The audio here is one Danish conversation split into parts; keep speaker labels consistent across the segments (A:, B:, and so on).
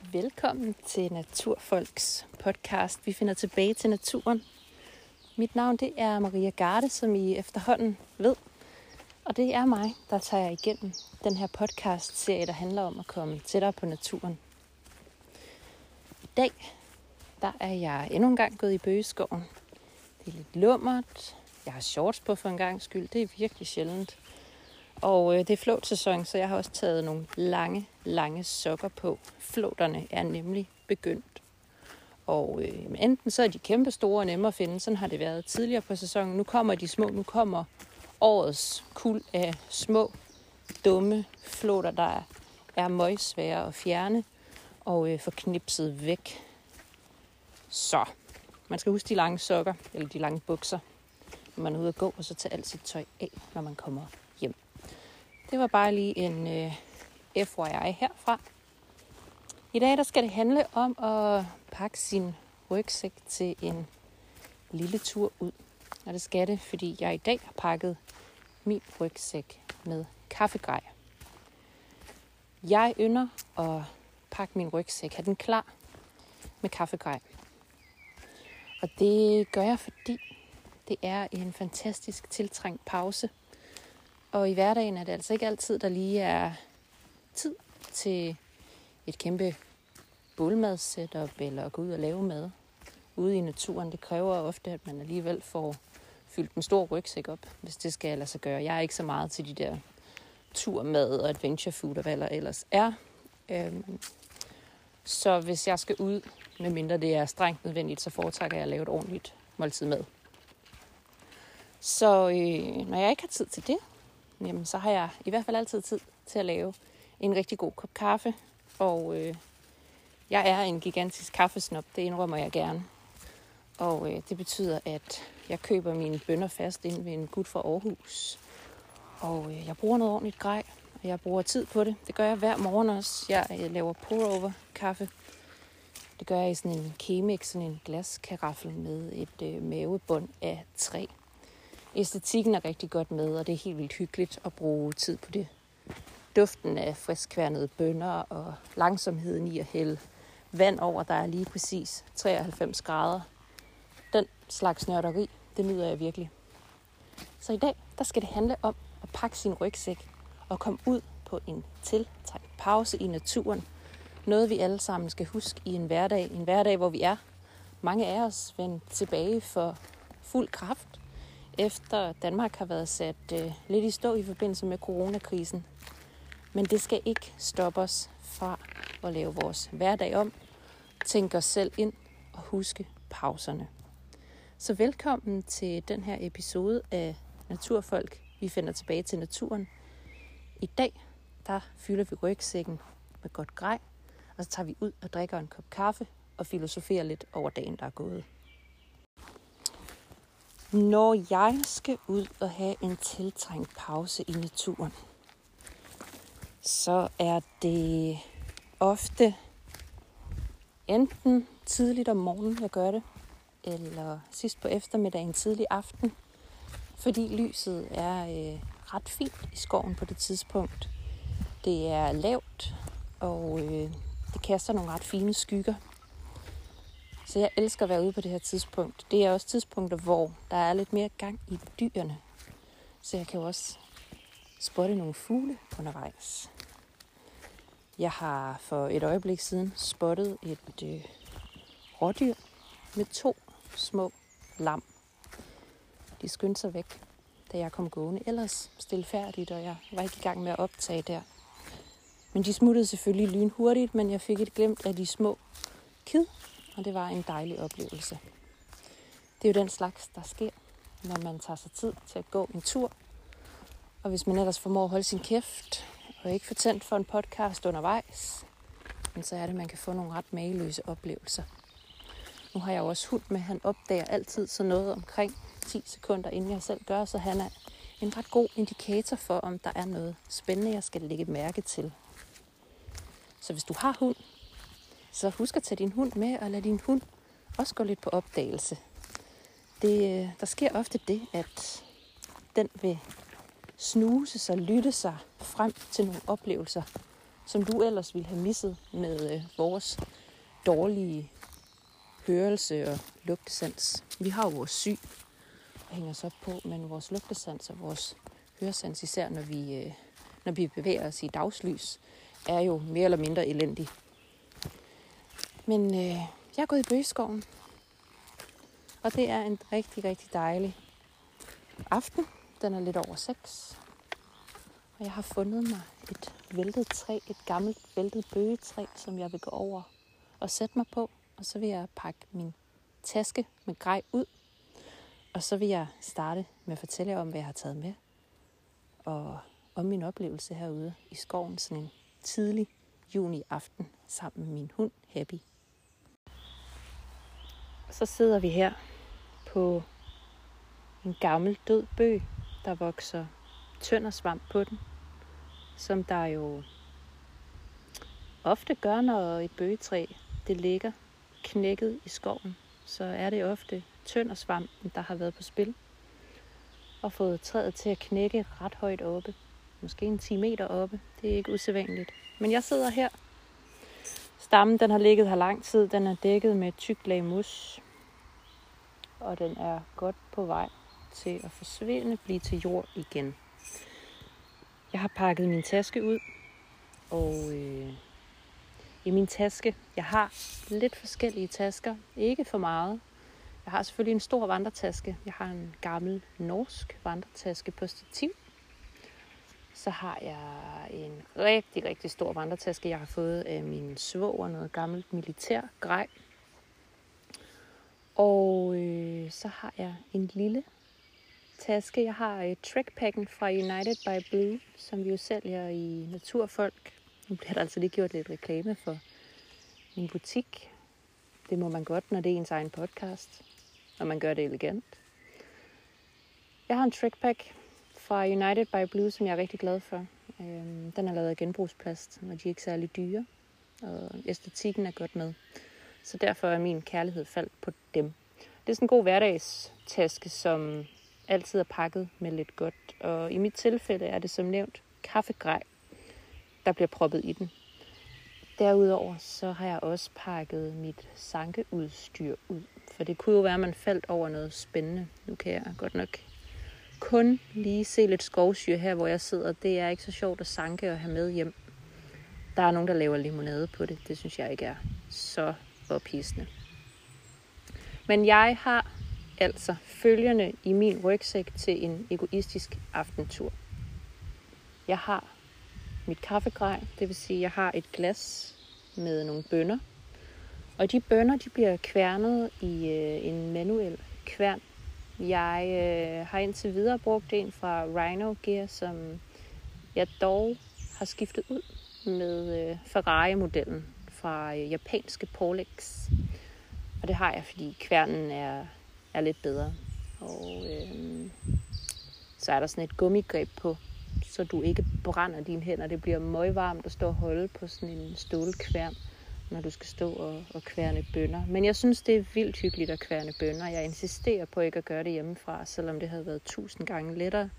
A: Velkommen til Naturfolks podcast. Vi finder tilbage til naturen. Mit navn det er Maria Garde, som I efterhånden ved. Og det er mig, der tager jer igennem den her podcast-serie, der handler om at komme tættere på naturen. I dag der er jeg endnu en gang gået i bøgeskoven. Det er lidt lummert. Jeg har shorts på for en gang skyld. Det er virkelig sjældent. Og øh, det er flåtsæson, så jeg har også taget nogle lange, lange sokker på. Flåterne er nemlig begyndt. Og øh, enten så er de kæmpe store og nemme at finde, sådan har det været tidligere på sæsonen. Nu kommer de små, nu kommer årets kul af små, dumme flåter, der er møgsvære at fjerne og øh, få knipset væk. Så man skal huske de lange sokker, eller de lange bukser, når man er ude at gå, og så tage alt sit tøj af, når man kommer det var bare lige en øh, FYI herfra. I dag der skal det handle om at pakke sin rygsæk til en lille tur ud. Og det skal det, fordi jeg i dag har pakket min rygsæk med kaffegrej. Jeg ynder at pakke min rygsæk, have den klar med kaffegrej. Og det gør jeg, fordi det er en fantastisk tiltrængt pause og i hverdagen er det altså ikke altid, der lige er tid til et kæmpe bålmadsetup eller at gå ud og lave mad ude i naturen. Det kræver ofte, at man alligevel får fyldt en stor rygsæk op, hvis det skal lade sig gøre. Jeg er ikke så meget til de der turmad og adventure food og hvad der ellers er. Øhm, så hvis jeg skal ud, medmindre det er strengt nødvendigt, så foretrækker jeg at lave et ordentligt måltid med. Så øh, når jeg ikke har tid til det, jamen, så har jeg i hvert fald altid tid til at lave en rigtig god kop kaffe. Og øh, jeg er en gigantisk kaffesnop, det indrømmer jeg gerne. Og øh, det betyder, at jeg køber mine bønder fast ind ved en gut fra Aarhus. Og øh, jeg bruger noget ordentligt grej, og jeg bruger tid på det. Det gør jeg hver morgen også. Jeg, øh, laver pour-over kaffe. Det gør jeg i sådan en Chemex, sådan en glaskaraffel med et øh, mavebund af træ æstetikken er rigtig godt med, og det er helt vildt hyggeligt at bruge tid på det. Duften af friskværnede bønner og langsomheden i at hælde vand over, der er lige præcis 93 grader. Den slags nørderi, det nyder jeg virkelig. Så i dag, der skal det handle om at pakke sin rygsæk og komme ud på en tiltrængt pause i naturen. Noget vi alle sammen skal huske i en hverdag. En hverdag, hvor vi er mange af os vendt tilbage for fuld kraft efter Danmark har været sat øh, lidt i stå i forbindelse med coronakrisen. Men det skal ikke stoppe os fra at lave vores hverdag om, tænke os selv ind og huske pauserne. Så velkommen til den her episode af Naturfolk. Vi finder tilbage til naturen. I dag, der fylder vi rygsækken med godt grej, og så tager vi ud og drikker en kop kaffe og filosoferer lidt over dagen, der er gået. Når jeg skal ud og have en tiltrængt pause i naturen, så er det ofte enten tidligt om morgenen, jeg gør det, eller sidst på eftermiddagen, tidlig aften, fordi lyset er øh, ret fint i skoven på det tidspunkt. Det er lavt, og øh, det kaster nogle ret fine skygger så jeg elsker at være ude på det her tidspunkt. Det er også tidspunkter, hvor der er lidt mere gang i dyrene. Så jeg kan jo også spotte nogle fugle undervejs. Jeg har for et øjeblik siden spottet et øh, rådyr med to små lam. De skyndte sig væk, da jeg kom gående. Ellers stilfærdigt, og jeg var ikke i gang med at optage der. Men de smuttede selvfølgelig lynhurtigt, men jeg fik et glemt af de små kid, og det var en dejlig oplevelse. Det er jo den slags, der sker, når man tager sig tid til at gå en tur. Og hvis man ellers formår at holde sin kæft, og ikke få tændt for en podcast undervejs, så er det, at man kan få nogle ret mageløse oplevelser. Nu har jeg jo også hund med, han opdager altid sådan noget omkring 10 sekunder, inden jeg selv gør, så han er en ret god indikator for, om der er noget spændende, jeg skal lægge mærke til. Så hvis du har hund, så husk at tage din hund med, og lad din hund også gå lidt på opdagelse. Det, øh, der sker ofte det, at den vil snuse sig, lytte sig frem til nogle oplevelser, som du ellers ville have misset med øh, vores dårlige hørelse og lugtesans. Vi har jo vores syg, og hænger så på, men vores lugtesans og vores høresans, især når vi, øh, når vi bevæger os i dagslys, er jo mere eller mindre elendig. Men øh, jeg er gået i bøgeskoven, og det er en rigtig, rigtig dejlig aften. Den er lidt over 6. Og jeg har fundet mig et væltet træ, et gammelt væltet bøgetræ, som jeg vil gå over og sætte mig på. Og så vil jeg pakke min taske med grej ud. Og så vil jeg starte med at fortælle jer om, hvad jeg har taget med. Og om min oplevelse herude i skoven sådan en tidlig juni aften sammen med min hund Happy. Så sidder vi her på en gammel død bøg, der vokser tøndersvamp på den, som der jo ofte gør, når et bøgetræ det ligger knækket i skoven, så er det ofte tøndersvampen, der har været på spil og fået træet til at knække ret højt oppe. Måske en 10 meter oppe. Det er ikke usædvanligt. Men jeg sidder her. Stammen den har ligget her lang tid. Den er dækket med et tykt lag mus. Og den er godt på vej til at forsvinde, blive til jord igen. Jeg har pakket min taske ud, og øh, i min taske, jeg har lidt forskellige tasker, ikke for meget. Jeg har selvfølgelig en stor vandretaske. Jeg har en gammel norsk vandretaske på stativ. Så har jeg en rigtig, rigtig stor vandretaske, jeg har fået af min svoger, noget gammelt militær grej. Og øh, så har jeg en lille taske. Jeg har øh, trackpacken fra United by Blue, som vi jo sælger i Naturfolk. Nu bliver der altså lige gjort lidt reklame for min butik. Det må man godt, når det er ens egen podcast, og man gør det elegant. Jeg har en trackpack fra United by Blue, som jeg er rigtig glad for. Øhm, den er lavet af genbrugsplast, og de er ikke særlig dyre, og æstetikken er godt med. Så derfor er min kærlighed faldt på dem. Det er sådan en god hverdagstaske, som altid er pakket med lidt godt. Og i mit tilfælde er det som nævnt kaffegrej, der bliver proppet i den. Derudover så har jeg også pakket mit sankeudstyr ud. For det kunne jo være, at man faldt over noget spændende. Nu kan jeg godt nok kun lige se lidt skovsyre her, hvor jeg sidder. Det er ikke så sjovt at sanke og have med hjem. Der er nogen, der laver limonade på det. Det synes jeg ikke er så ophidsende. Men jeg har altså følgende i min rygsæk til en egoistisk aftentur. Jeg har mit kaffegrej, det vil sige, jeg har et glas med nogle bønner. Og de bønner, de bliver kværnet i øh, en manuel kværn. Jeg øh, har indtil videre brugt en fra Rhino Gear, som jeg dog har skiftet ud med øh, Ferrari-modellen fra øh, japanske Polex. Og det har jeg, fordi kværnen er, er lidt bedre. Og øh, så er der sådan et gummigreb på, så du ikke brænder dine hænder. Det bliver møgvarmt at stå og holde på sådan en stålkværn, når du skal stå og, og kværne bønder. Men jeg synes, det er vildt hyggeligt at kværne bønder. Jeg insisterer på ikke at gøre det hjemmefra, selvom det havde været tusind gange lettere.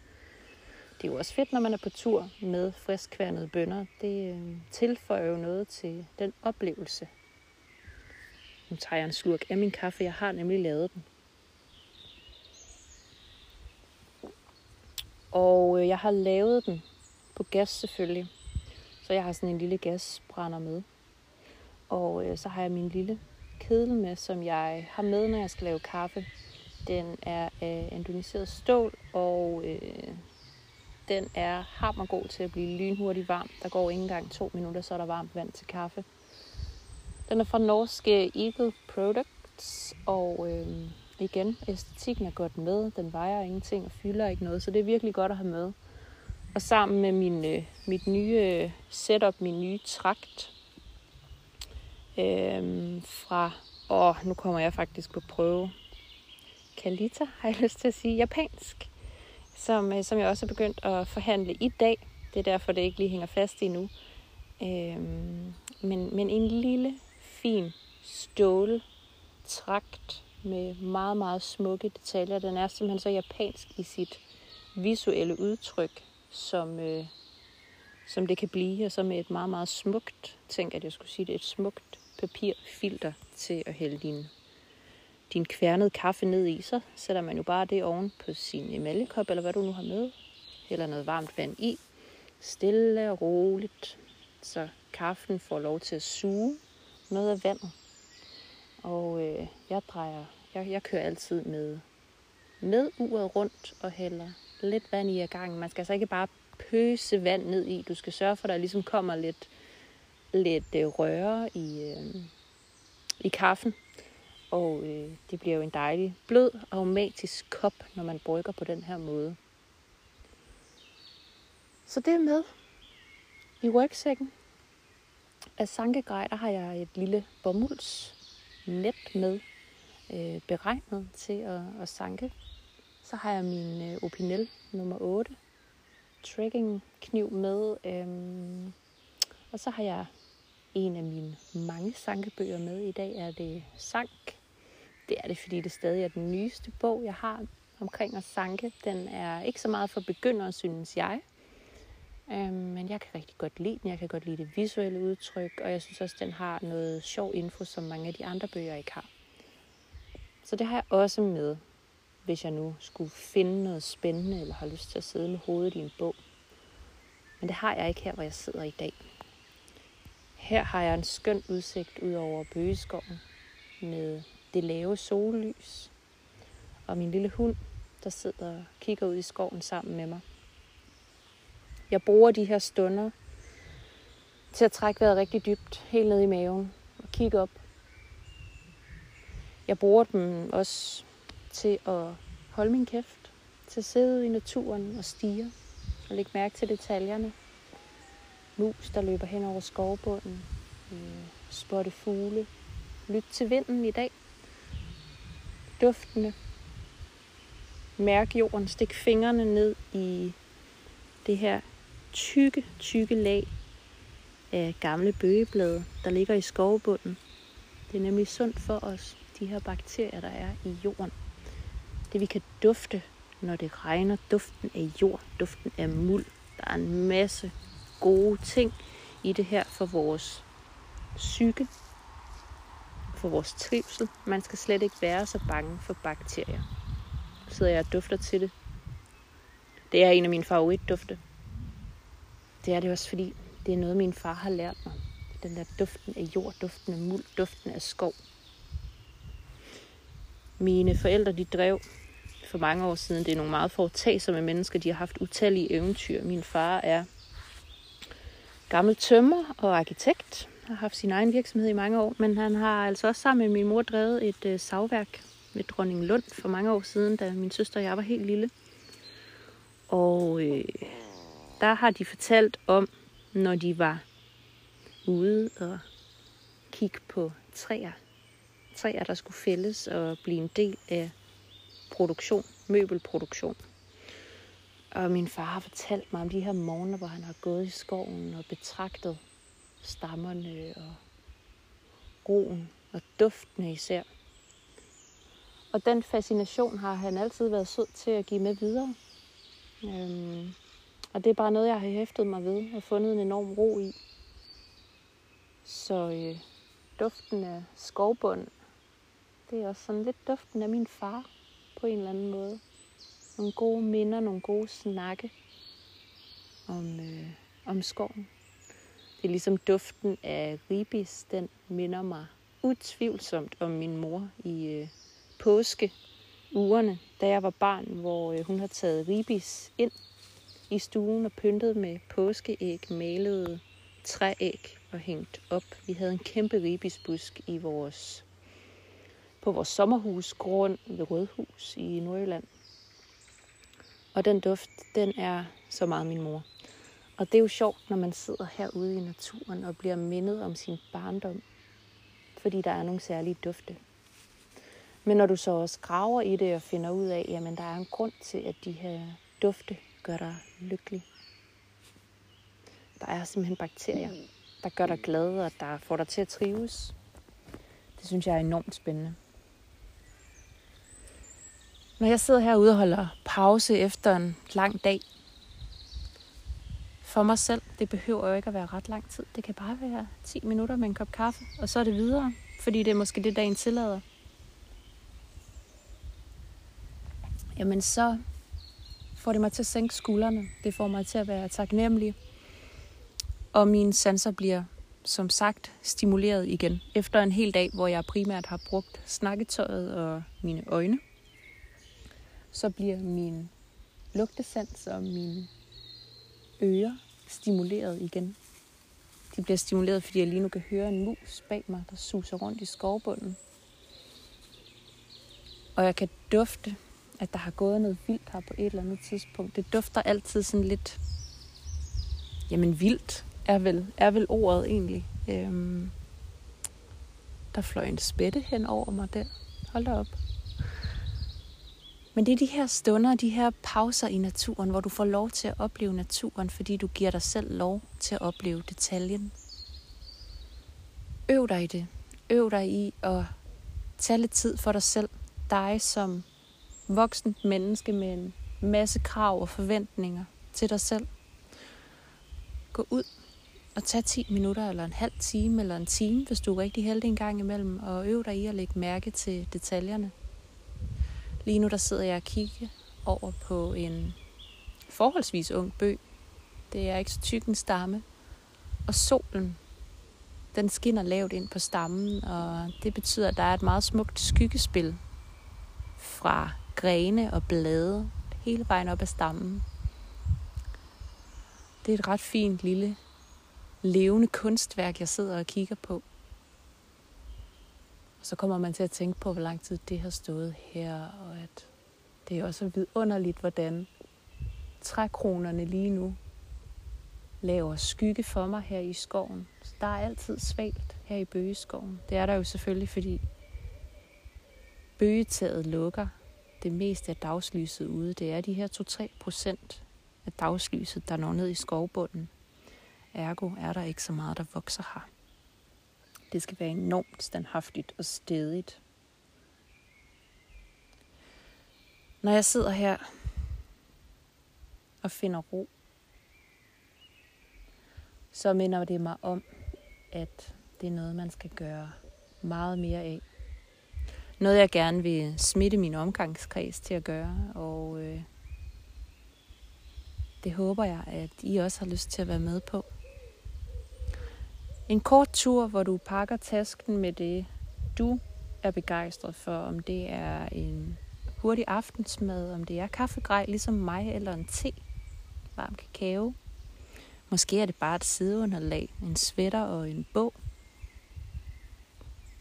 A: Det er jo også fedt, når man er på tur med friskkværnede bønder. Det øh, tilføjer jo noget til den oplevelse. Nu tager jeg en slurk af min kaffe. Jeg har nemlig lavet den. Og øh, jeg har lavet den på gas selvfølgelig. Så jeg har sådan en lille gasbrænder med. Og øh, så har jeg min lille kedel med, som jeg har med, når jeg skal lave kaffe. Den er af indoniseret stål, og øh, den er hammergod til at blive lynhurtigt varm. Der går ikke engang to minutter, så er der varmt vand til kaffe. Den er fra norske Eagle Products, og øh, igen, æstetikken er godt med. Den vejer ingenting og fylder ikke noget, så det er virkelig godt at have med. Og sammen med min, øh, mit nye øh, setup, min nye trakt øh, fra, og nu kommer jeg faktisk på prøve, Kalita, har jeg lyst til at sige, japansk, som, øh, som jeg også er begyndt at forhandle i dag. Det er derfor, det ikke lige hænger fast endnu. Øh, men, men en lille, fin stål trakt med meget, meget smukke detaljer. Den er simpelthen så japansk i sit visuelle udtryk, som, øh, som det kan blive, og så med et meget, meget smukt, tænk at jeg skulle sige det, et smukt papirfilter til at hælde din, din kværnede kaffe ned i, så sætter man jo bare det oven på sin emaljekop, eller hvad du nu har med, eller noget varmt vand i, stille og roligt, så kaffen får lov til at suge noget af vandet. Og øh, jeg drejer, jeg, jeg kører altid med, med uret rundt og hælder lidt vand i ad gangen. Man skal altså ikke bare pøse vand ned i. Du skal sørge for, at der ligesom kommer lidt, lidt øh, røre i, øh, i kaffen. Og øh, det bliver jo en dejlig, blød, aromatisk kop, når man brygger på den her måde. Så det er med i rygsækken. Af sankegrej, der har jeg et lille bomuldsnet med, øh, beregnet til at, at sanke. Så har jeg min øh, Opinel nummer 8 trekking kniv med. Øhm, og så har jeg en af mine mange sankebøger med. I dag er det Sank. Det er det, fordi det stadig er den nyeste bog, jeg har omkring at sanke. Den er ikke så meget for begyndere, synes jeg. Øhm, men jeg kan rigtig godt lide den. Jeg kan godt lide det visuelle udtryk, og jeg synes også, den har noget sjov info, som mange af de andre bøger ikke har. Så det har jeg også med, hvis jeg nu skulle finde noget spændende, eller har lyst til at sidde med hovedet i en bog. Men det har jeg ikke her, hvor jeg sidder i dag. Her har jeg en skøn udsigt ud over bøgeskoven med det lave sollys. Og min lille hund, der sidder og kigger ud i skoven sammen med mig. Jeg bruger de her stunder til at trække vejret rigtig dybt, helt ned i maven og kigge op. Jeg bruger dem også til at holde min kæft, til at sidde i naturen og stige og lægge mærke til detaljerne. Mus, der løber hen over skovbunden, øh, spotte fugle, lyt til vinden i dag, duftene, mærk jorden, stik fingrene ned i det her tykke, tykke lag af gamle bøgeblade, der ligger i skovbunden. Det er nemlig sundt for os, de her bakterier, der er i jorden. Det vi kan dufte, når det regner, duften af jord, duften af muld. Der er en masse gode ting i det her for vores psyke, for vores trivsel. Man skal slet ikke være så bange for bakterier. Så sidder jeg og dufter til det. Det er en af mine favoritdufte. Det er det også, fordi det er noget, min far har lært mig. Den der duften af jord, duften af muld, duften af skov. Mine forældre, de drev for mange år siden. Det er nogle meget foretagsomme mennesker. De har haft utallige eventyr. Min far er gammel tømmer og arkitekt. Har haft sin egen virksomhed i mange år. Men han har altså også sammen med min mor drevet et øh, savværk ved Dronning Lund for mange år siden, da min søster og jeg var helt lille. Og øh, der har de fortalt om, når de var ude og kigge på træer. Træer, der skulle fældes og blive en del af produktion, møbelproduktion. Og min far har fortalt mig om de her morgener, hvor han har gået i skoven og betragtet stammerne og roen og duftene især. Og den fascination har han altid været sød til at give med videre. Øhm, og det er bare noget, jeg har hæftet mig ved og fundet en enorm ro i. Så øh, duften af skovbund, det er også sådan lidt duften af min far på en eller anden måde. Nogle gode minder, nogle gode snakke om, øh, om skoven. Det er ligesom duften af ribis, den minder mig utvivlsomt om min mor i øh, påske ugerne, da jeg var barn, hvor øh, hun har taget ribis ind i stuen og pyntet med påskeæg, malede trææg og hængt op. Vi havde en kæmpe ribisbusk i vores på vores sommerhusgrund ved Rødhus i Nordjylland. Og den duft, den er så meget min mor. Og det er jo sjovt, når man sidder herude i naturen og bliver mindet om sin barndom. Fordi der er nogle særlige dufte. Men når du så også graver i det og finder ud af, jamen der er en grund til, at de her dufte gør dig lykkelig. Der er simpelthen bakterier, der gør dig glad og der får dig til at trives. Det synes jeg er enormt spændende. Når jeg sidder herude og holder pause efter en lang dag, for mig selv. Det behøver jo ikke at være ret lang tid. Det kan bare være 10 minutter med en kop kaffe, og så er det videre, fordi det er måske det, dagen tillader. Jamen så får det mig til at sænke skuldrene. Det får mig til at være taknemmelig. Og mine sanser bliver som sagt stimuleret igen. Efter en hel dag, hvor jeg primært har brugt snakketøjet og mine øjne, så bliver min lugtesans og mine ører stimuleret igen. De bliver stimuleret, fordi jeg lige nu kan høre en mus bag mig, der suser rundt i skovbunden. Og jeg kan dufte, at der har gået noget vildt her på et eller andet tidspunkt. Det dufter altid sådan lidt, jamen vildt er vel, er vel ordet egentlig. Øhm, der fløj en spætte hen over mig der. Hold da op. Men det er de her stunder, de her pauser i naturen, hvor du får lov til at opleve naturen, fordi du giver dig selv lov til at opleve detaljen. Øv dig i det. Øv dig i at tage lidt tid for dig selv. Dig som voksent menneske med en masse krav og forventninger til dig selv. Gå ud og tag 10 minutter, eller en halv time, eller en time, hvis du er rigtig heldig en gang imellem, og øv dig i at lægge mærke til detaljerne. Lige nu der sidder jeg og kigger over på en forholdsvis ung bøg. Det er ikke så tyk en stamme. Og solen, den skinner lavt ind på stammen, og det betyder, at der er et meget smukt skyggespil fra grene og blade hele vejen op ad stammen. Det er et ret fint lille levende kunstværk, jeg sidder og kigger på. Og så kommer man til at tænke på, hvor lang tid det har stået her, og at det er også vidunderligt, hvordan trækronerne lige nu laver skygge for mig her i skoven. Så der er altid svagt her i bøgeskoven. Det er der jo selvfølgelig, fordi bøgetaget lukker det meste af dagslyset ude. Det er de her 2-3 procent af dagslyset, der når ned i skovbunden. Ergo er der ikke så meget, der vokser her. Det skal være enormt standhaftigt og stedigt. Når jeg sidder her og finder ro, så minder det mig om, at det er noget, man skal gøre meget mere af. Noget, jeg gerne vil smitte min omgangskreds til at gøre, og øh, det håber jeg, at I også har lyst til at være med på. En kort tur, hvor du pakker tasken med det, du er begejstret for, om det er en hurtig aftensmad, om det er kaffegrej ligesom mig, eller en te, varm kakao. Måske er det bare et sideunderlag, en sweater og en bog.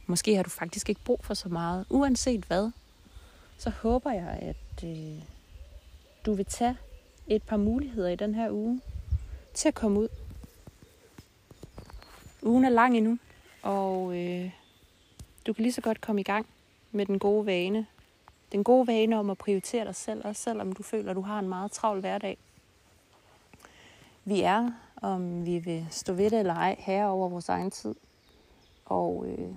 A: Måske har du faktisk ikke brug for så meget. Uanset hvad, så håber jeg, at øh, du vil tage et par muligheder i den her uge til at komme ud Ugen er lang endnu, og øh, du kan lige så godt komme i gang med den gode vane. Den gode vane om at prioritere dig selv, også selvom du føler, at du har en meget travl hverdag. Vi er, om vi vil stå ved det eller ej, herre over vores egen tid. Og øh,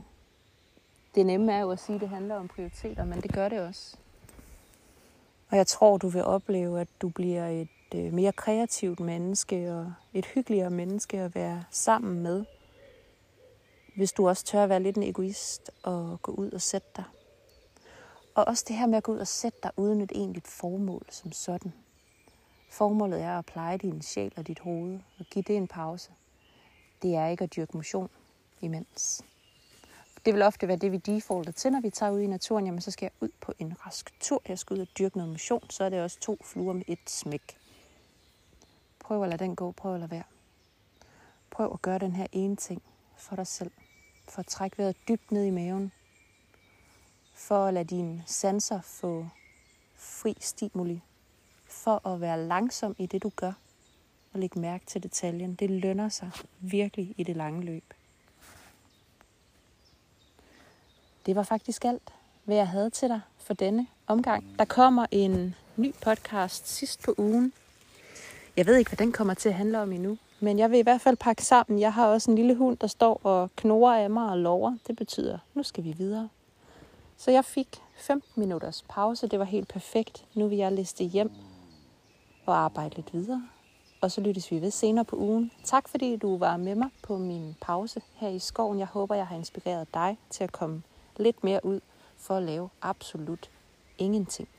A: det nemme er jo at sige, at det handler om prioriteter, men det gør det også. Og jeg tror, du vil opleve, at du bliver et øh, mere kreativt menneske og et hyggeligere menneske at være sammen med hvis du også tør at være lidt en egoist og gå ud og sætte dig. Og også det her med at gå ud og sætte dig uden et egentligt formål som sådan. Formålet er at pleje din sjæl og dit hoved og give det en pause. Det er ikke at dyrke motion imens. Det vil ofte være det, vi defaulter til, når vi tager ud i naturen. Jamen, så skal jeg ud på en rask tur. Jeg skal ud og dyrke noget motion. Så er det også to fluer med et smæk. Prøv at lade den gå. Prøv at lade være. Prøv at gøre den her ene ting for dig selv. For at trække vejret dybt ned i maven. For at lade dine sanser få fri stimuli. For at være langsom i det, du gør. Og lægge mærke til detaljen. Det lønner sig virkelig i det lange løb. Det var faktisk alt, hvad jeg havde til dig for denne omgang. Der kommer en ny podcast sidst på ugen. Jeg ved ikke, hvad den kommer til at handle om endnu. Men jeg vil i hvert fald pakke sammen. Jeg har også en lille hund, der står og knorer af mig og lover. Det betyder, nu skal vi videre. Så jeg fik 15 minutters pause. Det var helt perfekt. Nu vil jeg liste hjem og arbejde lidt videre. og så lyttes vi ved senere på ugen. Tak fordi du var med mig på min pause her i skoven. Jeg håber, jeg har inspireret dig til at komme lidt mere ud for at lave absolut ingenting.